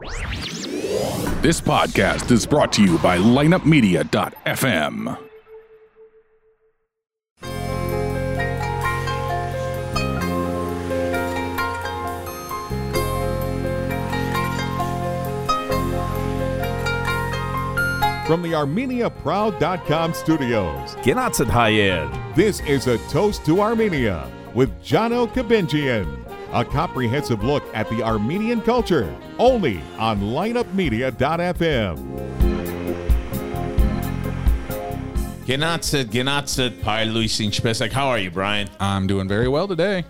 This podcast is brought to you by lineupmedia.fm. From the ArmeniaProud.com studios, Gennatsid Hayed. this is A Toast to Armenia with Johno Kabinjian. A comprehensive look at the Armenian culture, only on lineupmedia.fm. Gennatsid, Gennatsid, Pi Luis Inchpesek. How are you, Brian? I'm doing very well today.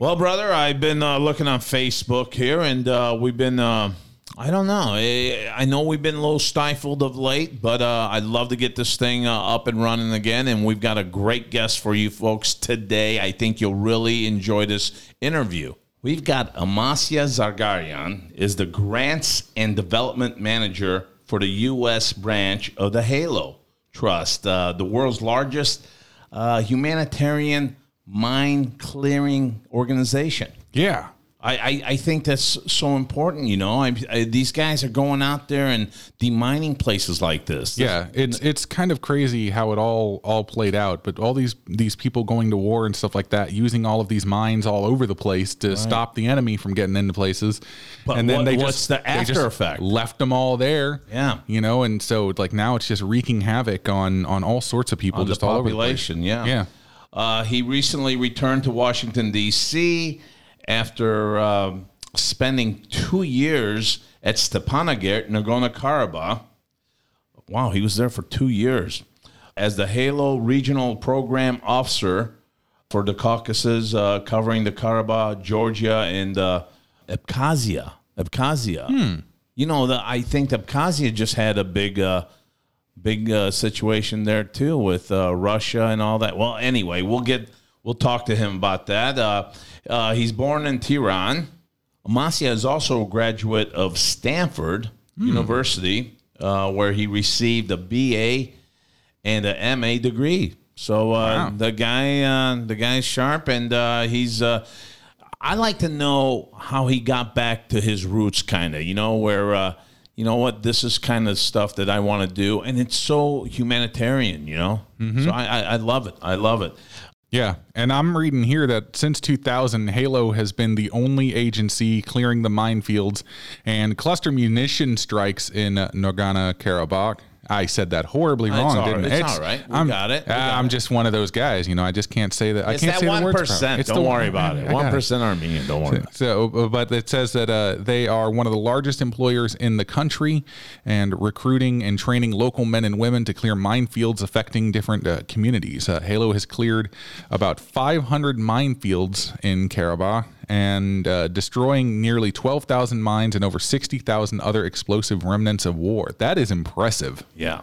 Well, brother, I've been uh, looking on Facebook here, and uh, we've been, uh, I don't know. I, I know we've been a little stifled of late, but uh, I'd love to get this thing uh, up and running again. And we've got a great guest for you folks today. I think you'll really enjoy this interview. We've got Amasia Zargarian is the Grants and Development Manager for the U.S. branch of the Halo Trust, uh, the world's largest uh, humanitarian mine clearing organization. Yeah. I, I, I think that's so important. You know, I, I, these guys are going out there and demining places like this. Yeah, it's it's kind of crazy how it all all played out, but all these these people going to war and stuff like that, using all of these mines all over the place to stop the enemy from getting into places, But and then what- they what's just the they just after effect? left them all there. Yeah. you know, and so like now it's just wreaking havoc on on all sorts of people, on just the all over the place. population. Yeah, Yeah. Uh, he recently returned to Washington D.C. after um, spending two years at Stepanakert, Nagorno-Karabakh. Wow, he was there for two years as the Halo Regional Program Officer for the Caucasus, uh, covering the Karabakh, Georgia, and uh, Abkhazia. Abkhazia. You know, the, I think Abkhazia just had a big. Uh, big uh, situation there too with uh, Russia and all that. Well, anyway, we'll get we'll talk to him about that. Uh, he's born in Tehran. Amasia is also a graduate of Stanford University, uh, where he received a BA and a MA degree. So uh, the guy, uh, the guy's sharp, and uh, he's. Uh, I like to know how he got back to his roots, kind of. You know, where uh, you know what this is kind of stuff that I want to do, and it's so humanitarian. You know, so I, I, I love it. I love it. Yeah, and I'm reading here that since 2000, Halo has been the only agency clearing the minefields and cluster munition strikes in uh, Nagorno-Karabakh. I said that horribly It's wrong, all didn't. I? It's all right. We I'm, got it. We got I'm it. just one of those guys, you know. I just can't say that. I It's can't that say one the words. percent. properly. It's Don't the- worry about it. I got One percent Armenian. Don't worry. So, uh, but it says that uh, they are one of the largest employers in the country and recruiting and training local men and women to clear minefields affecting different uh, communities. Uh, Halo has cleared about 500 minefields in Karabakh and uh, destroying nearly 12,000 mines and over 60,000 other explosive remnants of war. That is impressive. Yeah.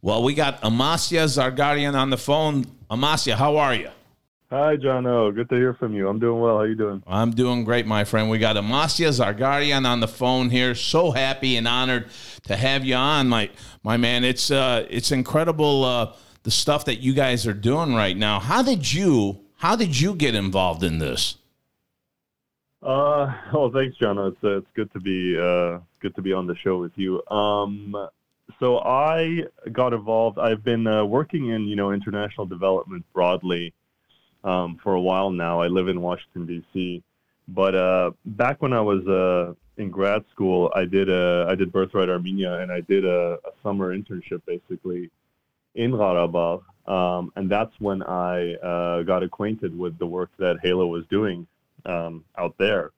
Well, we got Amasia Zargarian on the phone. Amasia, how are you? Hi, Johno. Good to hear from you. I'm doing well. How are you doing? I'm doing great, my friend. We got Amasia Zargarian on the phone here. So happy and honored to have you on, my my man. It's uh, it's incredible uh, the stuff that you guys are doing right now. How did you How did you get involved in this? Uh, well, thanks, John. It's uh, it's good to be uh, good to be on the show with you. Um, so I got involved. I've been uh, working in you know international development broadly um, for a while now. I live in Washington D.C. But uh, back when I was uh, in grad school, I did a I did Birthright Armenia, and I did a, a summer internship basically in Karabakh, um, and that's when I uh, got acquainted with the work that Halo was doing um, out there.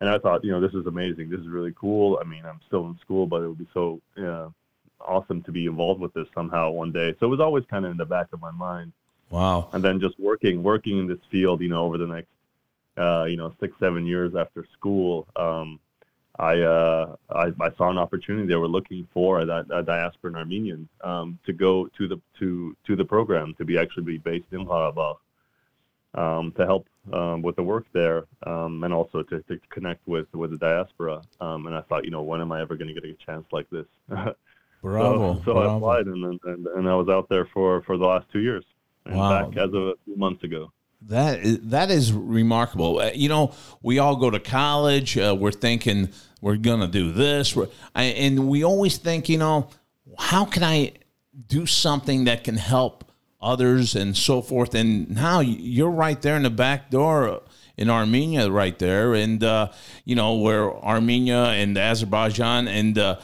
And I thought, you know, this is amazing. This is really cool. I mean, I'm still in school, but it would be so uh, awesome to be involved with this somehow one day. So it was always kind of in the back of my mind. Wow. And then just working, working in this field, you know, over the next, uh, you know, six, seven years after school, um, I, uh, I I saw an opportunity. They were looking for a, a diasporan Armenian um, to go to the to to the program to be actually be based in Karabakh um, to help um, with the work there um, and also to, to connect with with the diaspora. Um, and I thought, you know, when am I ever going to get a chance like this? Bravo. so so I applied and, and and I was out there for for the last two years. And Wow. back as of a few months ago. That is, that is remarkable. Uh, you know, we all go to college. Uh, we're thinking we're going to do this, we're, I, and we always think, you know, how can I do something that can help others and so forth? And now you're right there in the back door in Armenia, right there, and uh, you know where Armenia and Azerbaijan, and uh,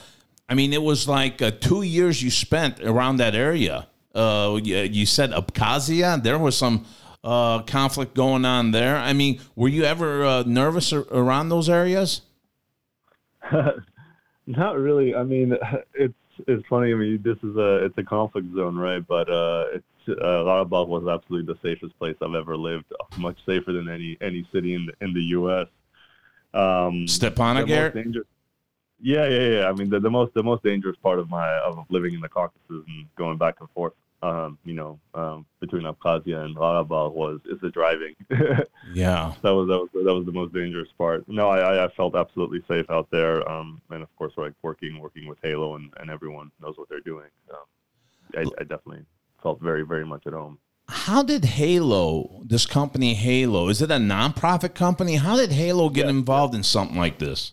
I mean, it was like uh, two years you spent around that area. Uh, you, you said Abkhazia. There was some uh, conflict going on there. I mean, were you ever uh, nervous around those areas? Not really. I mean, it's it's funny. I mean, this is a it's a conflict zone, right? But uh, it's uh, was absolutely the safest place I've ever lived. Much safer than any any city in the, in the U.S. Um, Stepanakert. Yeah, yeah, yeah. I mean, the, the most the most dangerous part of my of living in the Caucasus and going back and forth um, you know, um, between Abkhazia and Karabakh was is the driving. yeah, that was that was that was the most dangerous part. No, I I felt absolutely safe out there, um, and of course, like working working with Halo and, and everyone knows what they're doing. Um, I, I definitely felt very very much at home. How did Halo, this company Halo, is it a nonprofit company? How did Halo get yeah, involved in something like this?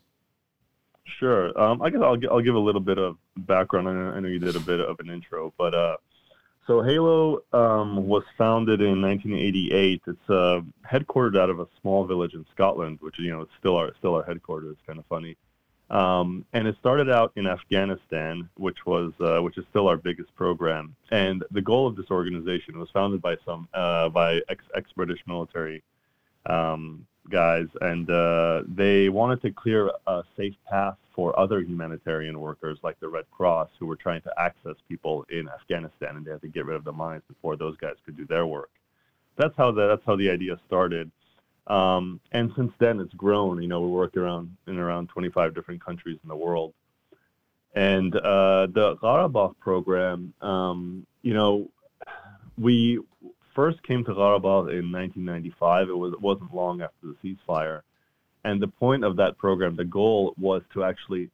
Sure. Um, I guess I'll, I'll give a little bit of background. I know, I know you did a bit of an intro, but uh, so Halo um, was founded in 1988. It's uh, headquartered out of a small village in Scotland, which you know is still our still our headquarters. Kind of funny. Um, and it started out in Afghanistan, which was uh, which is still our biggest program. And the goal of this organization was founded by some uh, by ex ex British military um, guys, and uh, they wanted to clear a safe path for other humanitarian workers like the Red Cross who were trying to access people in Afghanistan, and they had to get rid of the mines before those guys could do their work. That's how the, that's how the idea started. Um, and since then, it's grown. You know, we work around in around 25 different countries in the world. And uh, the Karabakh program, um, you know, we first came to Karabakh in 1995. It was it wasn't long after the ceasefire, and the point of that program, the goal was to actually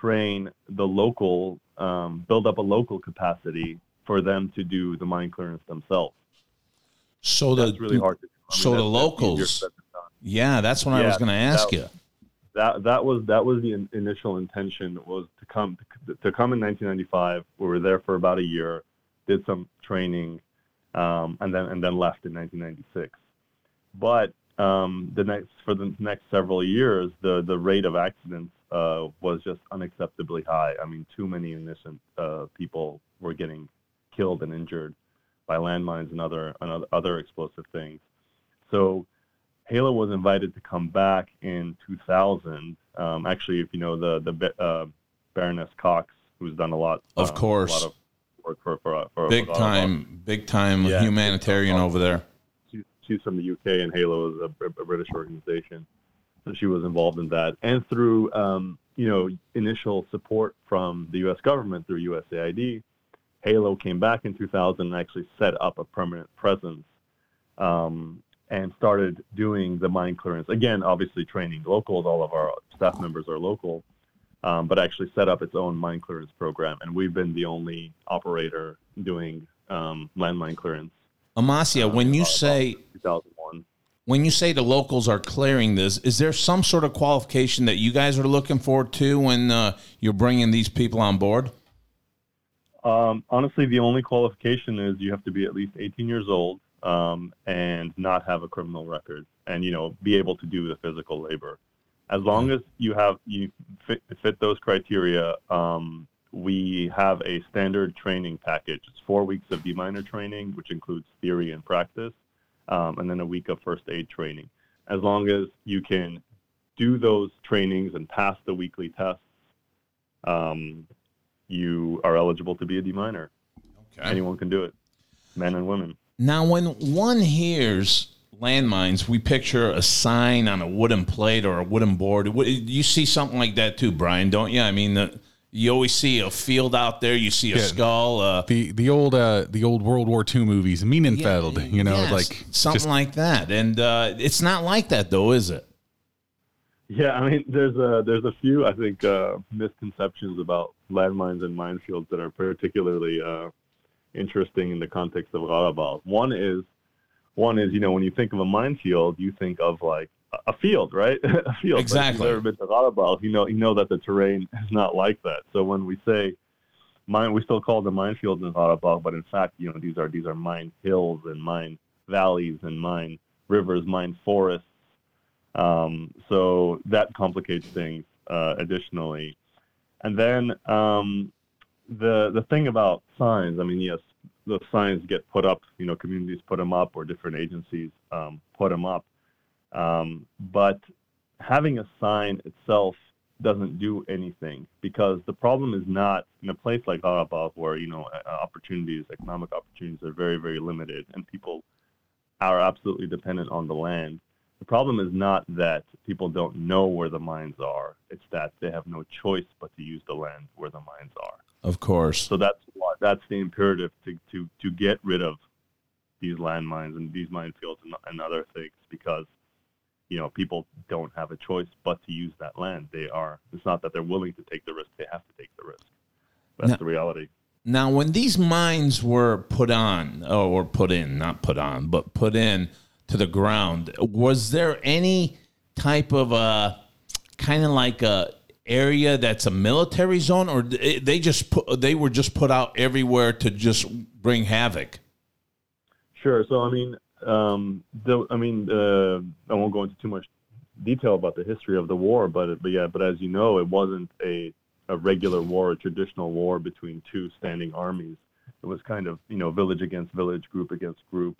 train the local, um, build up a local capacity for them to do the mine clearance themselves. So that's really hard to do. I mean, so the locals, yeah, that's what yeah, I was going to ask that, you. That that was that was the in, initial intention was to come to, to come in 1995. We were there for about a year, did some training, um, and then and then left in 1996. But um, the next for the next several years, the the rate of accidents uh, was just unacceptably high. I mean, too many innocent uh, people were getting killed and injured by landmines and other and other explosive things. So Halo was invited to come back in 2000. Um, actually, if you know the the uh, Baroness Cox, who's done a lot, of course, a lot of work for for, for big time, big time yeah, humanitarian over there she's from the UK, and Halo is a, a, British organization. So she was involved in that, and through um, you know initial support from the U.S. government through USAID, Halo came back in 2000 and actually set up a permanent presence um, and started doing the mine clearance again. Obviously, training locals. All of our staff members are local, um, but actually set up its own mine clearance program, and we've been the only operator doing um, landmine clearance Amasia, when you say 2001, when you say the locals are clearing this, is there some sort of qualification that you guys are looking for too when uh, you're bringing these people on board? Um, honestly, the only qualification is you have to be at least 18 years old um, and not have a criminal record, and you know be able to do the physical labor. As long as you have you fit, fit those criteria, um, we have a standard training package. It's four weeks of deminer training, which includes theory and practice, um, and then a week of first aid training. As long as you can do those trainings and pass the weekly tests, um, you are eligible to be a deminer. Okay. Anyone can do it, men and women. Now, when one hears landmines, we picture a sign on a wooden plate or a wooden board. You see something like that too, Brian, don't you? I mean, the, you always see a field out there. You see a yeah. skull. Uh, the the old uh, the old World War II movies, Minenfeld. Yeah, you know, yes, like something just, like that. And uh, it's not like that, though, is it? Yeah, I mean, there's a there's a few I think uh, misconceptions about landmines and minefields that are particularly uh, interesting in the context of Karabakh. One is one is, you know, when you think of a minefield, you think of like a field, right? a field. Exactly. But if you've ever been to you know, you know that the terrain is not like that. So when we say mine, we still call them minefields in Karabakh, but in fact, you know, these are these are mine hills and mine valleys and mine rivers, mine forests. Um, so that complicates things uh, additionally. And then um, the the thing about signs, I mean, yes, the signs get put up. You know, communities put them up, or different agencies um, put them up. Um, but having a sign itself doesn't do anything because the problem is not in a place like Karabakh where you know opportunities, economic opportunities are very very limited, and people are absolutely dependent on the land. The problem is not that people don't know where the mines are; it's that they have no choice but to use the land where the mines are. Of course. So that's why that's the imperative to to to get rid of these landmines and these minefields and, and other things because you know people don't have a choice but to use that land. They are. It's not that they're willing to take the risk; they have to take the risk. That's Now- the reality. Now, when these mines were put on, oh, or put in, not put on, but put in to the ground, was there any type of a kind of like a area that's a military zone, or they just put they were just put out everywhere to just bring havoc? Sure. So I mean, um, the, I mean, uh, I won't go into too much detail about the history of the war, but but yeah, but as you know, it wasn't a a regular war, a traditional war between two standing armies. It was kind of you know village against village, group against group,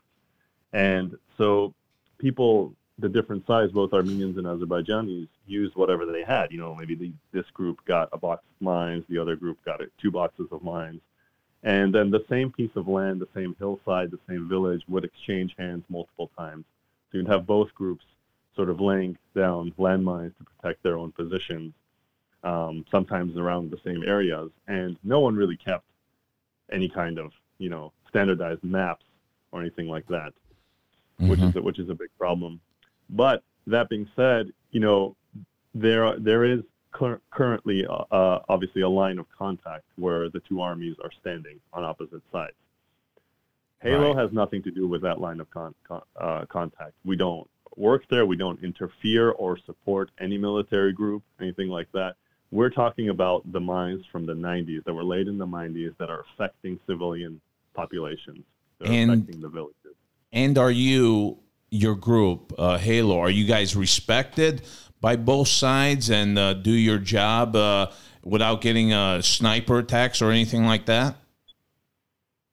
and so people, the different sides, both Armenians and Azerbaijanis, used whatever they had. You know, maybe the, this group got a box of mines, the other group got two boxes of mines. And then the same piece of land, the same hillside, the same village would exchange hands multiple times. So you'd have both groups sort of laying down landmines to protect their own positions, um, sometimes around the same areas. And no one really kept any kind of, you know, standardized maps or anything like that, which is a, which is a big problem. But that being said, you know, there there is cur- currently uh, uh, obviously a line of contact where the two armies are standing on opposite sides. Halo Right. has nothing to do with that line of con- con- uh, contact. We don't work there. We don't interfere or support any military group, anything like that. We're talking about the mines from the 90s that were laid in the 90s that are affecting civilian populations, And- affecting the villages. And are you your group uh, Halo? Are you guys respected by both sides and uh, do your job uh, without getting uh, sniper attacks or anything like that?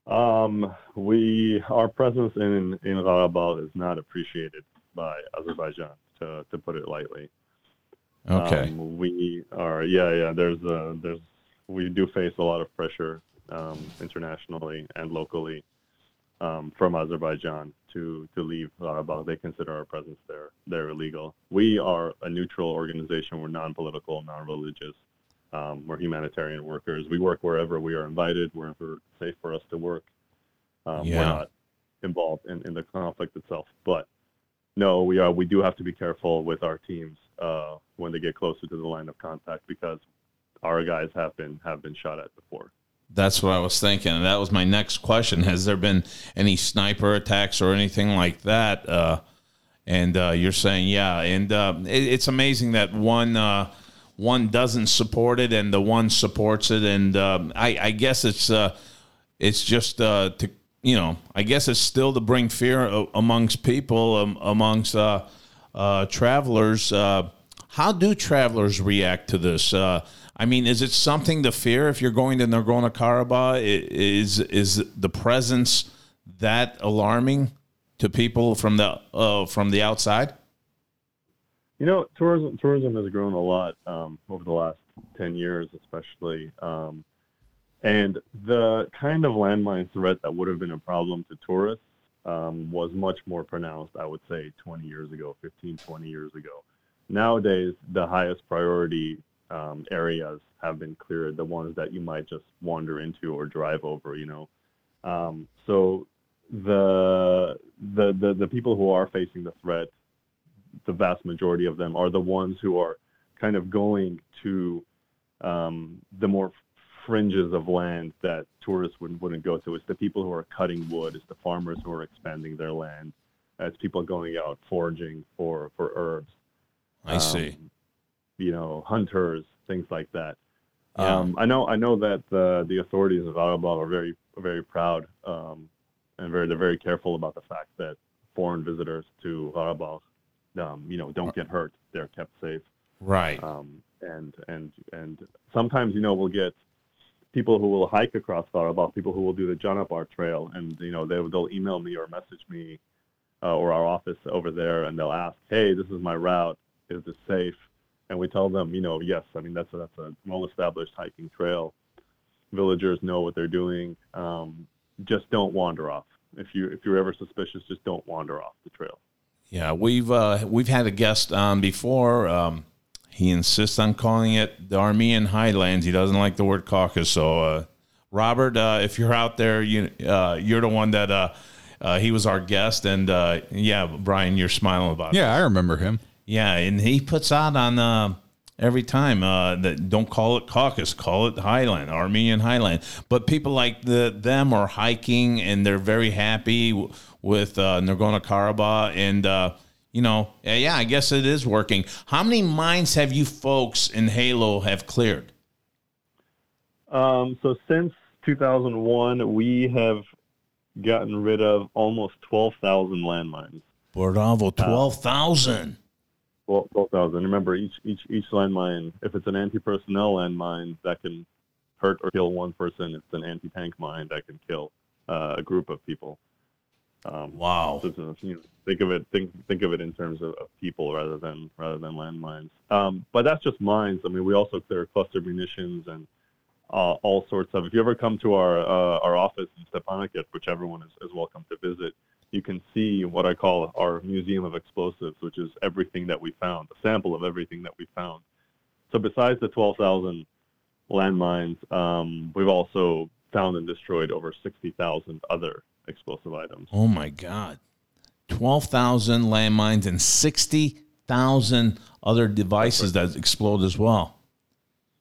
Um, we our presence in in Karabakh is not appreciated by Azerbaijan, to to put it lightly. Okay. Um, we are yeah yeah. There's a there's we do face a lot of pressure um, internationally and locally um, from Azerbaijan to to leave Karabakh. They consider our presence there there illegal. We are a neutral organization. We're non-political, non-religious. Um, we're humanitarian workers. We work wherever we are invited, wherever it's safe for us to work. Um, Yeah. We're not involved in, in the conflict itself. But no, we are. We do have to be careful with our teams uh, when they get closer to the line of contact because our guys have been have been shot at before. That's what I was thinking. And that was my next question. Has there been any sniper attacks or anything like that? Uh, and uh, you're saying, yeah. And uh, it, it's amazing that one uh, one doesn't support it and the one supports it. And um, I, I guess it's uh, it's just uh, to you know, I guess it's still to bring fear amongst people, um, amongst uh, uh, travelers. Uh, how do travelers react to this? I mean, is it something to fear if you're going to Nagorno Karabakh? Is is the presence that alarming to people from the uh, from the outside? You know, tourism tourism has grown a lot um, over the last ten years, especially. Um, and the kind of landmine threat that would have been a problem to tourists um, was much more pronounced, I would say, 20 years ago, 15, 20 years ago. Nowadays, the highest priority um, areas have been cleared, the ones that you might just wander into or drive over, you know. Um, so the, the, the, the people who are facing the threat, the vast majority of them are the ones who are kind of going to um, the more fringes of land that tourists wouldn't, wouldn't go to. It's the people who are cutting wood. It's the farmers who are expanding their land. It's people going out foraging for for herbs. I see. Um, you know, hunters, things like that. Yeah. Um, I know I know that the the authorities of Karabakh are very very proud um, and very they're very careful about the fact that foreign visitors to Karabakh, um, you know, don't get hurt. They're kept safe. Right. Um, and and and sometimes you know we'll get people who will hike across Karabakh, people who will do the Janapar Trail, and you know they they'll email me or message me uh, or our office over there, and they'll ask, "Hey, this is my route. Is this safe?" And we tell them, you know, yes. I mean that's a, that's a well-established hiking trail. Villagers know what they're doing. Um, just don't wander off. If you if you're ever suspicious, just don't wander off the trail. Yeah, we've uh, we've had a guest on before. Um, he insists on calling it the Armenian Highlands. He doesn't like the word Caucasus. So, uh, Robert, uh, if you're out there, you uh, you're the one that uh, uh, he was our guest, and uh, yeah, Brian, you're smiling about it. Yeah, I remember him. Yeah, and he puts out on uh, every time uh, that don't call it caucus, call it Highland, Armenian Highland. But people like the them are hiking and they're very happy w- with uh, Nagorno Karabakh, and uh, you know, yeah, I guess it is working. How many mines have you folks in Halo have cleared? Um, so since 2001, we have gotten rid of almost 12,000 landmines. Bravo, twelve thousand. Well, 12,000. Remember, each each each landmine, if it's an anti-personnel landmine, that can hurt or kill one person. If It's an anti-tank mine that can kill uh, a group of people. Um, Wow. so you know, think of it think think of it in terms of, of people rather than rather than landmines. Um, but that's just mines. I mean, we also clear cluster munitions and uh, all sorts of. If you ever come to our uh, our office in Stepanakert, which everyone is, is welcome to visit, you can see what I call our museum of explosives, which is everything that we found, a sample of everything that we found. So besides the 12,000 landmines, um, we've also found and destroyed over 60,000 other explosive items. Oh my God. 12,000 landmines and 60,000 other devices that explode as well.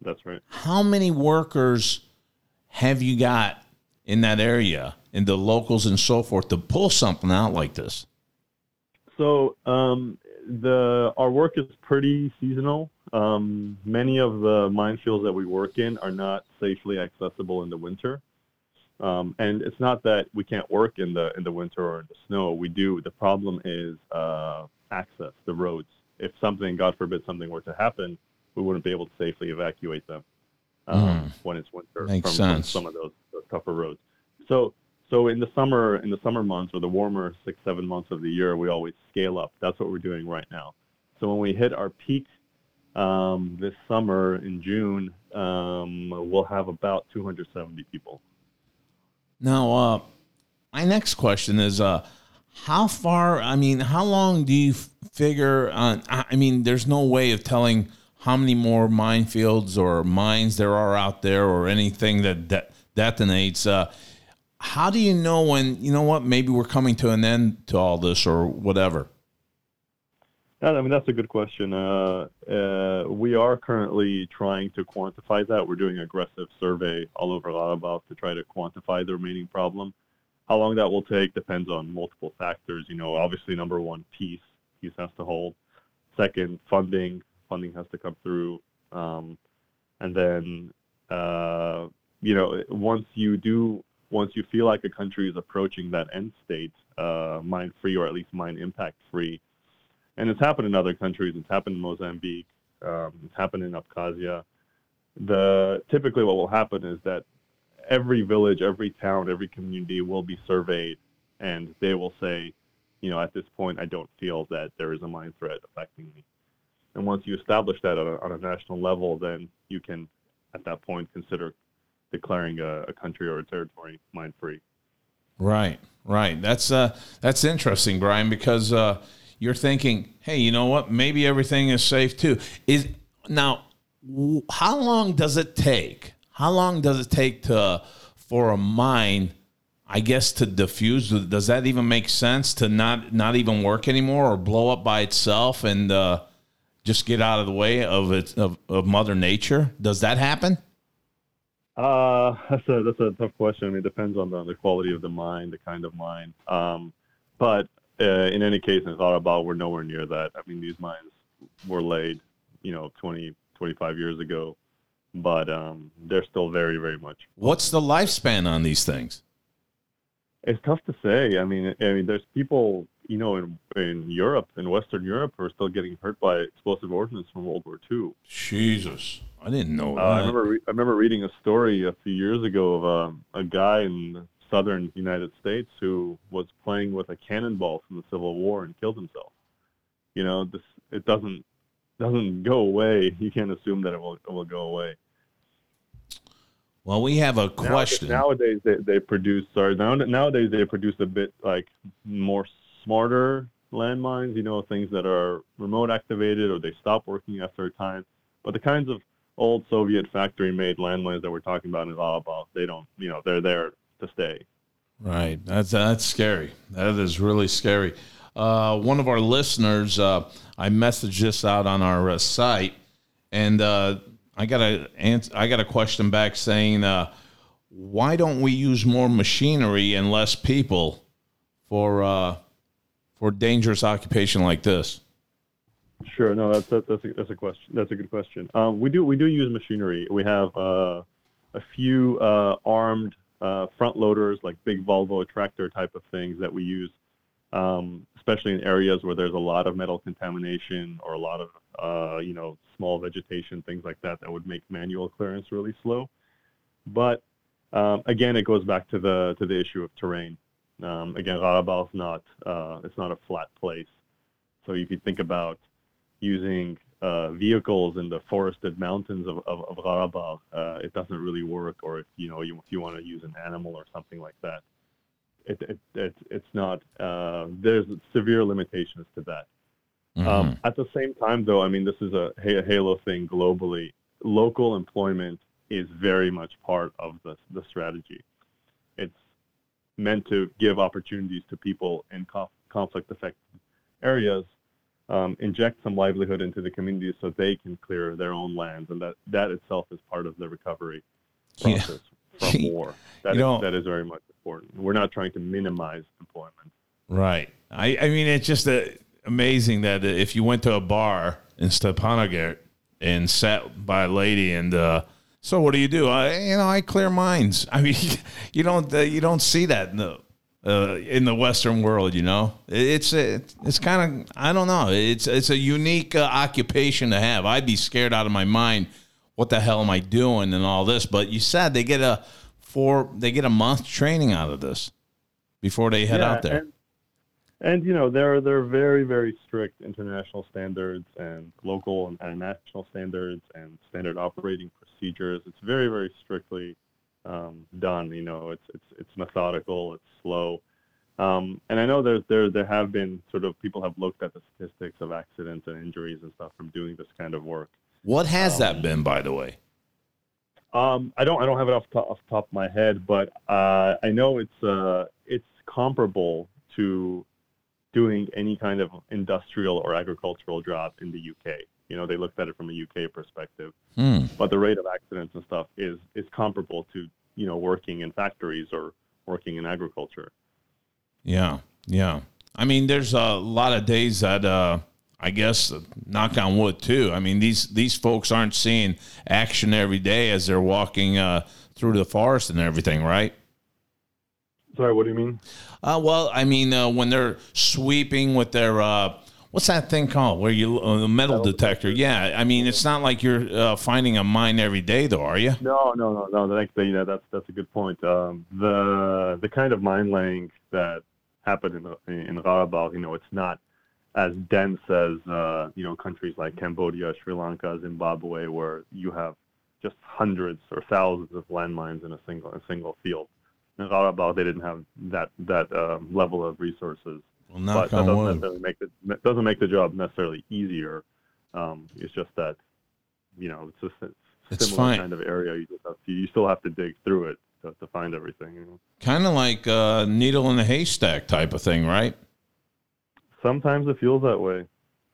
That's right. How many workers have you got in that area, in the locals and so forth, to pull something out like this? So um, the our work is pretty seasonal. Um, many of the minefields that we work in are not safely accessible in the winter, um, and it's not that we can't work in the in the winter or in the snow. We do. The problem is uh, access, the roads. If something, God forbid, something were to happen, we wouldn't be able to safely evacuate them um, when it's winter Makes from, from some of those, those tougher roads. So so in the summer, in the summer months or the warmer six, seven months of the year, we always scale up. That's what we're doing right now. So when we hit our peak um, this summer in June, um, we'll have about 270 people. Now, uh, my next question is uh, how far, I mean, how long do you figure on? I I mean, there's no way of telling how many more minefields or mines there are out there or anything that, that detonates. Uh, how do you know when, you know what, maybe we're coming to an end to all this or whatever? I mean, that's a good question. Uh, uh, we are currently trying to quantify that. We're doing aggressive survey all over Karabakh to try to quantify the remaining problem. How long that will take depends on multiple factors. You know, obviously, number one, peace. Peace has to hold. Second, funding. Funding has to come through. Um, and then, uh, you know, once you do, once you feel like a country is approaching that end state, uh, mine free or at least mine impact free, and it's happened in other countries. It's happened in Mozambique. Um, it's happened in Abkhazia. The typically what will happen is that every village, every town, every community will be surveyed, and they will say, you know, at this point, I don't feel that there is a mine threat affecting me. And once you establish that on a, on a national level, then you can, at that point, consider declaring a, a country or a territory mine free. Right, right. That's uh, that's interesting, Brian, because uh, you're thinking, hey, you know what? Maybe everything is safe too. Is now, how long does it take? How long does it take to for a mine? I guess to diffuse. Does that even make sense to not not even work anymore or blow up by itself and uh, just get out of the way of of, of Mother Nature? Does that happen? Uh, that's a that's a tough question. I mean, it depends on the, the quality of the mine, the kind of mine. Um, but uh, in any case, in Karabakh, we're nowhere near that. I mean, these mines were laid, you know, 20, 25 years ago, but um, they're still very, very much. What's the lifespan on these things? It's tough to say. I mean, I mean, there's people, you know, in in Europe, in Western Europe, are still getting hurt by explosive ordnance from World War II. Jesus, I didn't know Uh, I that. remember re- I remember reading a story a few years ago of um, a guy in the southern United States who was playing with a cannonball from the Civil War and killed himself. You know, this it doesn't doesn't go away. You can't assume that it will it will go away. well, we have a Nowadays- question. Nowadays, they, they produce sorry now, nowadays they produce a bit like more smarter landmines. You know, things that are remote activated or they stop working after a time. But the kinds of old Soviet factory-made landmines that we're talking about in Karabakh, they don't. You know, they're there to stay. Right. That's that's scary. That is really scary. Uh, one of our listeners, uh, I messaged this out on our uh, site, and uh, I got a I got a question back saying, uh, why don't we use more machinery and less people for uh, for dangerous occupation like this? Sure. No, that's that's that's a, that's a question. That's a good question. Um, we do we do use machinery. We have uh, a few uh, armed uh, front loaders, like big Volvo tractor type of things that we use, um, especially in areas where there's a lot of metal contamination or a lot of uh, you know small vegetation, things like that, that would make manual clearance really slow. But um, again, it goes back to the to the issue of terrain. Um, again, is not uh, it's not a flat place. So if you think about using uh, vehicles in the forested mountains of, of, of Karabakh, uh, it doesn't really work. Or if you know, you, if you want to use an animal or something like that, it, it, it it's not. Uh, there's severe limitations to that. Um, at the same time, though, I mean, this is a, a Halo thing globally. Local employment is very much part of the the strategy. Meant to give opportunities to people in conf- conflict-affected areas um, inject some livelihood into the communities so they can clear their own lands, and that that itself is part of the recovery Yeah. process from war. That you is, that is very much important. We're not trying to minimize employment. Right. I, I mean, it's just uh, amazing that if you went to a bar in Stepanakert and sat by a lady and, uh, so what do you do? I, you know, I clear mines. I mean, you don't, uh, you don't see that in the, uh, in the Western world, you know, it's, it's, it's kind of, I don't know. It's, it's a unique uh, occupation to have. I'd be scared out of my mind. What the hell am I doing and all this? But you said they get a four, they get a month training out of this before they head Yeah, out there. And, and you know, there are there are very very strict international standards and local and, and national standards and standard operating procedures. It's very very strictly um, done. You know, it's it's it's methodical. It's slow. Um, and I know there's there there have been sort of people have looked at the statistics of accidents and injuries and stuff from doing this kind of work. What has Um, that been, by the way? Um, I don't I don't have it off the, off the top of my head, but uh, I know it's uh, it's comparable to doing any kind of industrial or agricultural job in the UK. You know, they looked at it from a UK perspective, Hmm. but the rate of accidents and stuff is is comparable to you know working in factories or working in agriculture. Yeah, yeah. I mean, there's a lot of days that uh, I guess, uh, knock on wood, too. I mean, these these folks aren't seeing action every day as they're walking uh, through the forest and everything, right? Sorry, what do you mean? Uh, well, I mean, uh, when they're sweeping with their uh, what's that thing called? Where you uh, the metal detector? Yeah, I mean, it's not like you're uh, finding a mine every day, though, are you? No, no, no, no. That's you know, that's that's a good point. Um, the the kind of mine laying that happened in in Karabakh, you know, it's not as dense as uh, you know countries like Cambodia, Sri Lanka, Zimbabwe, where you have just hundreds or thousands of landmines in a single a single field. In Karabakh, they didn't have that that um, level of resources, Well, but that doesn't necessarily make the doesn't make the job necessarily easier. Um, it's just that you know it's just a It's similar fine. kind of area. You just have to, you still have to dig through it to, to find everything. You know? Kind of like a needle in a haystack type of thing, right? Sometimes it feels that way.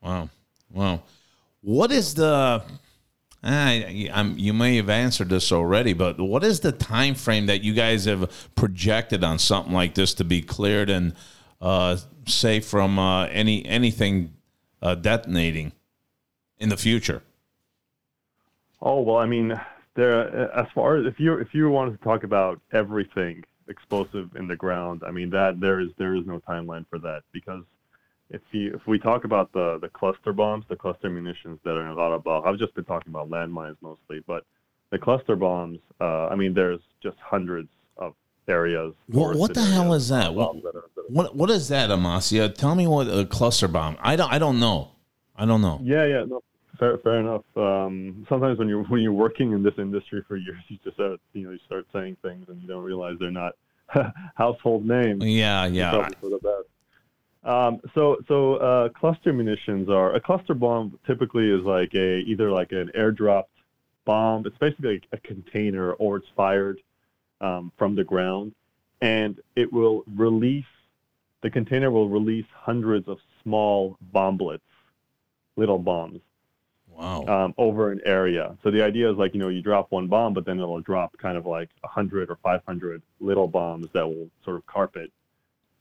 Wow. Wow. What is the I, I'm, you may have answered this already, but what is the time frame that you guys have projected on something like this to be cleared and uh, safe from uh, any anything uh, detonating in the future? Oh well, I mean, there as far as if you if you wanted to talk about everything explosive in the ground, I mean that there is there is no timeline for that because if you if we talk about the the cluster bombs, the cluster munitions that are in Karabakh, I've just been talking about landmines mostly, but the cluster bombs, uh, I mean, there's just hundreds areas. What, what the hell is that? What, that are- that are- what what is that, Amasia? Tell me what a cluster bomb. I don't I don't know. I don't know. Yeah, yeah, no, fair, fair enough. Um, sometimes when you're when you're working in this industry for years, you just start, you know you start saying things and you don't realize they're not household names. Yeah, yeah. Probably for the best. Um, so so uh, cluster munitions are a cluster bomb typically is like a either like an airdropped bomb. It's basically a container or it's fired um, from the ground, and it will release. The container will release hundreds of small bomblets, little bombs Wow. um, over an area. So the idea is like you know you drop one bomb, but then it'll drop kind of like hundred or five hundred little bombs that will sort of carpet.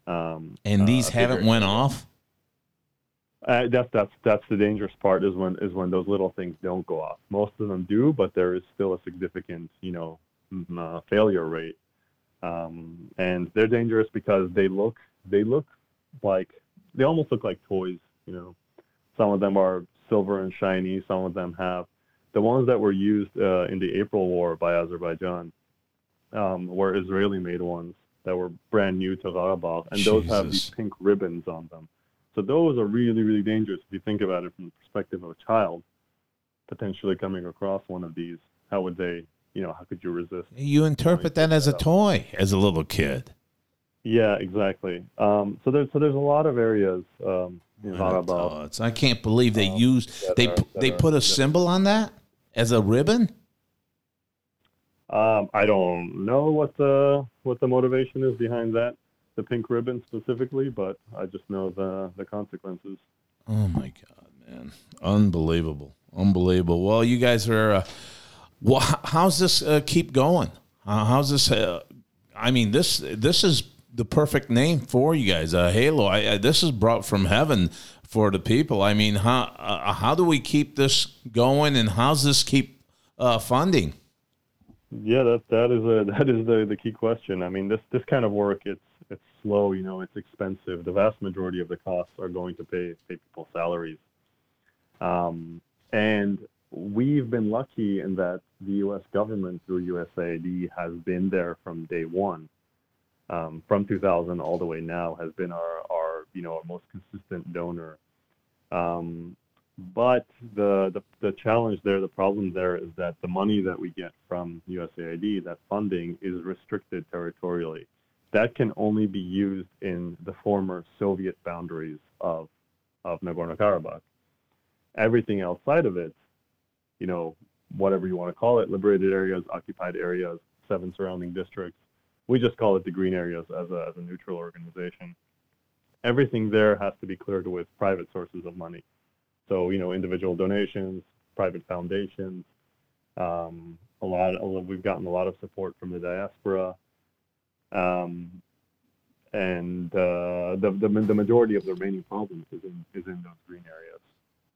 Um, and these uh, haven't went off. Uh, that's that's that's the dangerous part is when is when those little things don't go off. Most of them do, but there is still a significant you know uh, failure rate, um, and they're dangerous because they look they look like they almost look like toys. You know, some of them are silver and shiny. Some of them have the ones that were used uh, in the April War by Azerbaijan um, were Israeli-made ones that were brand new to Karabakh, and those have these pink ribbons on them. So those are really, really dangerous if you think about it from the perspective of a child potentially coming across one of these. How would they, you know, how could you resist? You interpret that as a toy as a little kid. Yeah, exactly. Um, so there's so there's a lot of areas um, it's- I can't believe they used that they are- they put a symbol on that as a ribbon. Um, I don't know what the what the motivation is behind that, the pink ribbon specifically, but I just know the the consequences. Oh my god, man! Unbelievable, unbelievable. Well, you guys are. Uh, well, how's this uh, keep going? Uh, how's this? Uh, I mean, this this is the perfect name for you guys. Uh, Halo. I, I, this is brought from heaven for the people. I mean, how uh, how do we keep this going, and how's this keep uh, funding? Yeah, that that is a that is the the key question. I mean, this this kind of work it's it's slow, you know, it's expensive. The vast majority of the costs are going to pay pay people's salaries. Um, and we've been lucky in that the U.S. government through USAID has been there from day one, um, from 2000 all the way now, has been our our you know our most consistent donor. Um, but the, the the challenge there, the problem there is that the money that we get from USAID, that funding is restricted territorially. That can only be used in the former Soviet boundaries of of Nagorno-Karabakh. Everything outside of it, you know, whatever you want to call it, liberated areas, occupied areas, seven surrounding districts, we just call it the green areas as a, as a neutral organization. Everything there has to be cleared with private sources of money. So, you know, individual donations, private foundations, um, a lot, lot- we've gotten a lot of support from the diaspora. Um, and uh, the, the, the majority of the remaining problems is in, is in those green areas.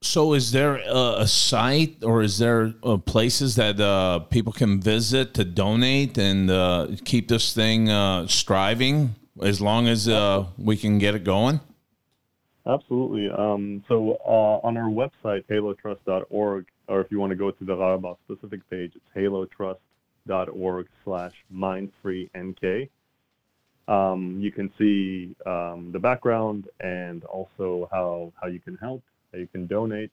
So, is there a, a site or is there uh, places that uh, people can visit to donate and uh, keep this thing uh, striving as long as uh, we can get it going? Absolutely. Um, so uh, on our website, halotrust.org, or if you want to go to the Karabakh specific page, it's halotrust.org slash minefreenk. Um, you can see um, the background and also how, how you can help, you can donate.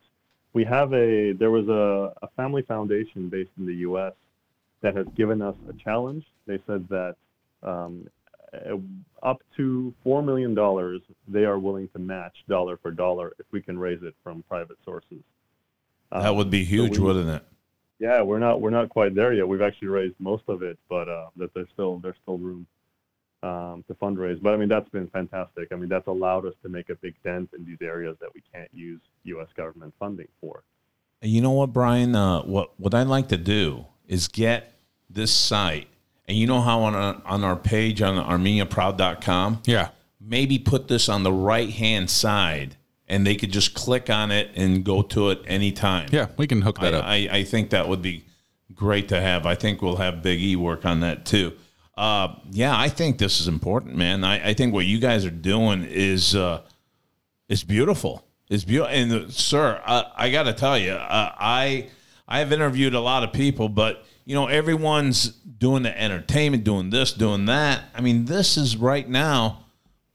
We have a, there was a, a family foundation based in the U.S. that has given us a challenge. They said that um, uh, up to four million dollars they are willing to match dollar for dollar if we can raise it from private sources. That Um, would be so huge, we- wouldn't it? Yeah, we're not we're not quite there yet. We've actually raised most of it, but uh, that there's still there's still room um, to fundraise. But I mean that's been fantastic. I mean that's allowed us to make a big dent in these areas that we can't use U.S. government funding for. You know what, Brian? Uh, what what I'd like to do is get this site, and you know how on our, on our page on armeniaproud.com, Yeah. maybe put this on the right hand side and they could just click on it and go to it anytime. Yeah, we can hook that I, up. I, I think that would be great to have. I think we'll have Big E work on that too. Uh, yeah, I think this is important, man. I, I think what you guys are doing is uh, is beautiful. It's beautiful. And uh, sir, I, I got to tell you, uh, I I have interviewed a lot of people, but you know, everyone's doing the entertainment, doing this, doing that. I mean, this is right now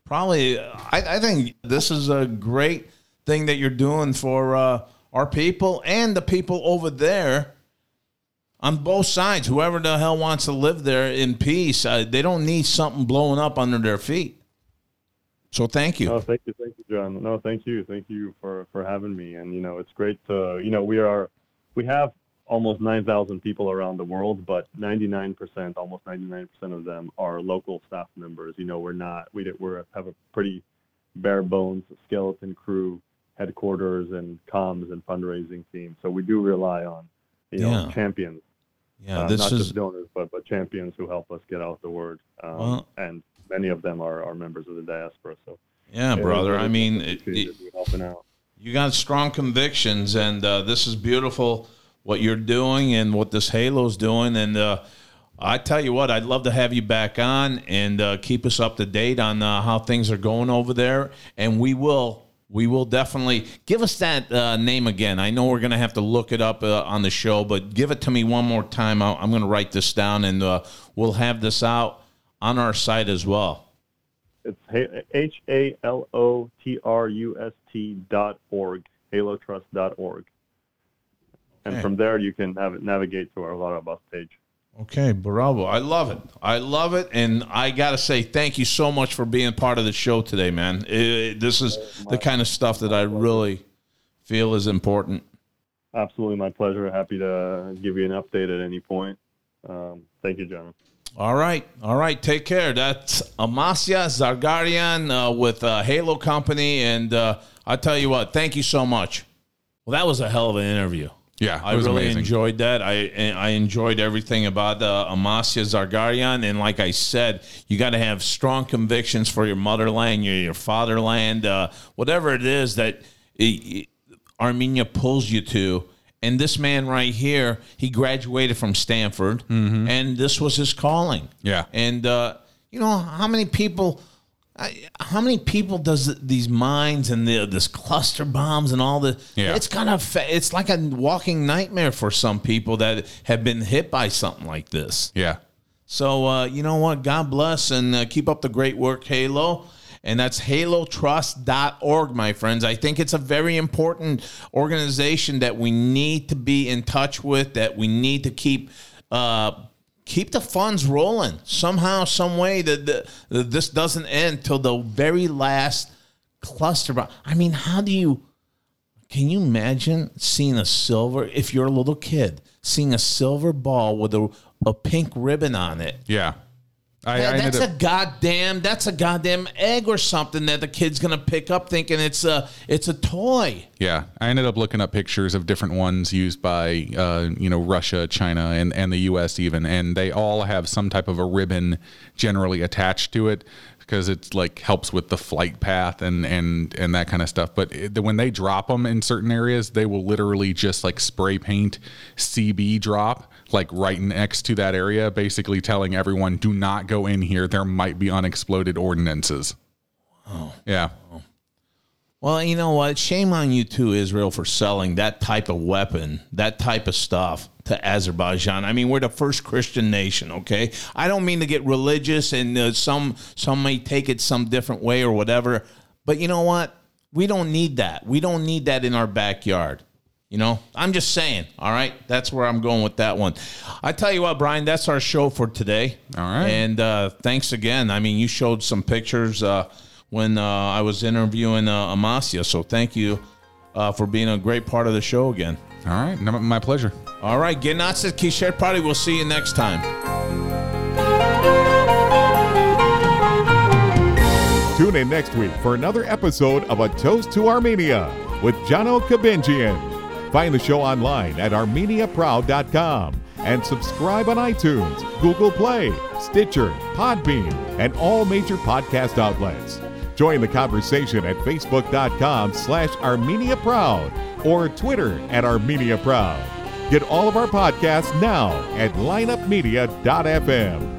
probably. I, I think this is a great thing that you're doing for uh, our people and the people over there on both sides. Whoever the hell wants to live there in peace, uh, they don't need something blowing up under their feet. So thank you. No, thank you, thank you, John. No, thank you, thank you for for having me. And you know, it's great to you know we are we have almost 9,000 people around the world, but 99%, almost 99% of them are local staff members. You know, we're not we we have a pretty bare bones skeleton crew, headquarters and comms and fundraising team. So we do rely on you know Yeah. champions Yeah, uh, this not is just donors, but but champions who help us get out the word. Um, Well- and many of them are, are members of the diaspora. So yeah, brother. I mean, it, it, helping out. you got strong convictions, and uh, this is beautiful what you're doing and what this Halo's doing. And uh, I tell you what, I'd love to have you back on and uh, keep us up to date on uh, how things are going over there. And we will. We will definitely give us that uh, name again. I know we're going to have to look it up uh, on the show, but give it to me one more time. I'll, I'm going to write this down and uh, we'll have this out on our site as well. It's H A L O T R U S T dot org, halotrust dot org. And Okay. from there, you can it navigate to our Bus page. Okay, bravo. I love it. I love it. And I got to say, thank you so much for being part of the show today, man. It- this is the kind of stuff that I really feel is important. Absolutely, my pleasure. Happy to give you an update at any point. Um, thank you, John. All right. All right. Take care. That's Amasia Zargarian uh, with uh, Halo Company. And uh, I tell you what, thank you so much. Well, that was a hell of an interview. Yeah, I was really amazing. enjoyed that. I I enjoyed everything about uh, Amasia Zargarian, and like I said, you got to have strong convictions for your motherland, your your fatherland, uh, whatever it is that i i Armenia pulls you to. And this man right here, he graduated from Stanford, and this was his calling. Mm-hmm. Yeah. And uh, you know how many people, I, how many people does these mines and the, this cluster bombs and all the? Yeah. It's kind of it's like a walking nightmare for some people that have been hit by something like this. Yeah. So uh, you know what? God bless and uh, keep up the great work, Halo. And that's halotrust.org, my friends. I think it's a very important organization that we need to be in touch with, that we need to keep uh, keep the funds rolling somehow, some way that, this doesn't end till the very last cluster. I mean, how do you can you imagine seeing a silver if you're a little kid seeing a silver ball with a, a pink ribbon on it? Yeah. I, That- I that's up, a goddamn that's a goddamn egg or something that the kid's gonna pick up thinking it's a it's a toy. yeah, I ended up looking up pictures of different ones used by, uh, you know, Russia, China, and, and the U.S. even, and they all have some type of a ribbon generally attached to it because it's like helps with the flight path and and and that kind of stuff. But it, when they drop them in certain areas, they will literally just like spray paint CB drop like right next to that area, basically telling everyone, "Do not go in here. There might be unexploded ordinances." Oh, yeah. Well, you know what? Shame on you too, Israel, for selling that type of weapon, that type of stuff to Azerbaijan. I mean, we're the first Christian nation, okay? I don't mean to get religious, and uh, some some may take it some different way or whatever. But you know what? We don't need that. We don't need that in our backyard. You know, I'm just saying. All right, that's where I'm going with that one. I tell you what, Brian, that's our show for today. All right. and uh, thanks again. I mean, you showed some pictures uh, when uh, I was interviewing uh, Amasia, so thank you uh, for being a great part of the show again. All right. My pleasure. All right, Genatsa Kisher Party. We'll see you next time. Tune in next week for another episode of A Toast to Armenia with Johno Kabinjian. Find the show online at armeniaproud.com and subscribe on iTunes, Google Play, Stitcher, Podbean, and all major podcast outlets. Join the conversation at facebook.com slash Armenia Proud or Twitter at Armenia Proud. Get all of our podcasts now at lineupmedia.fm.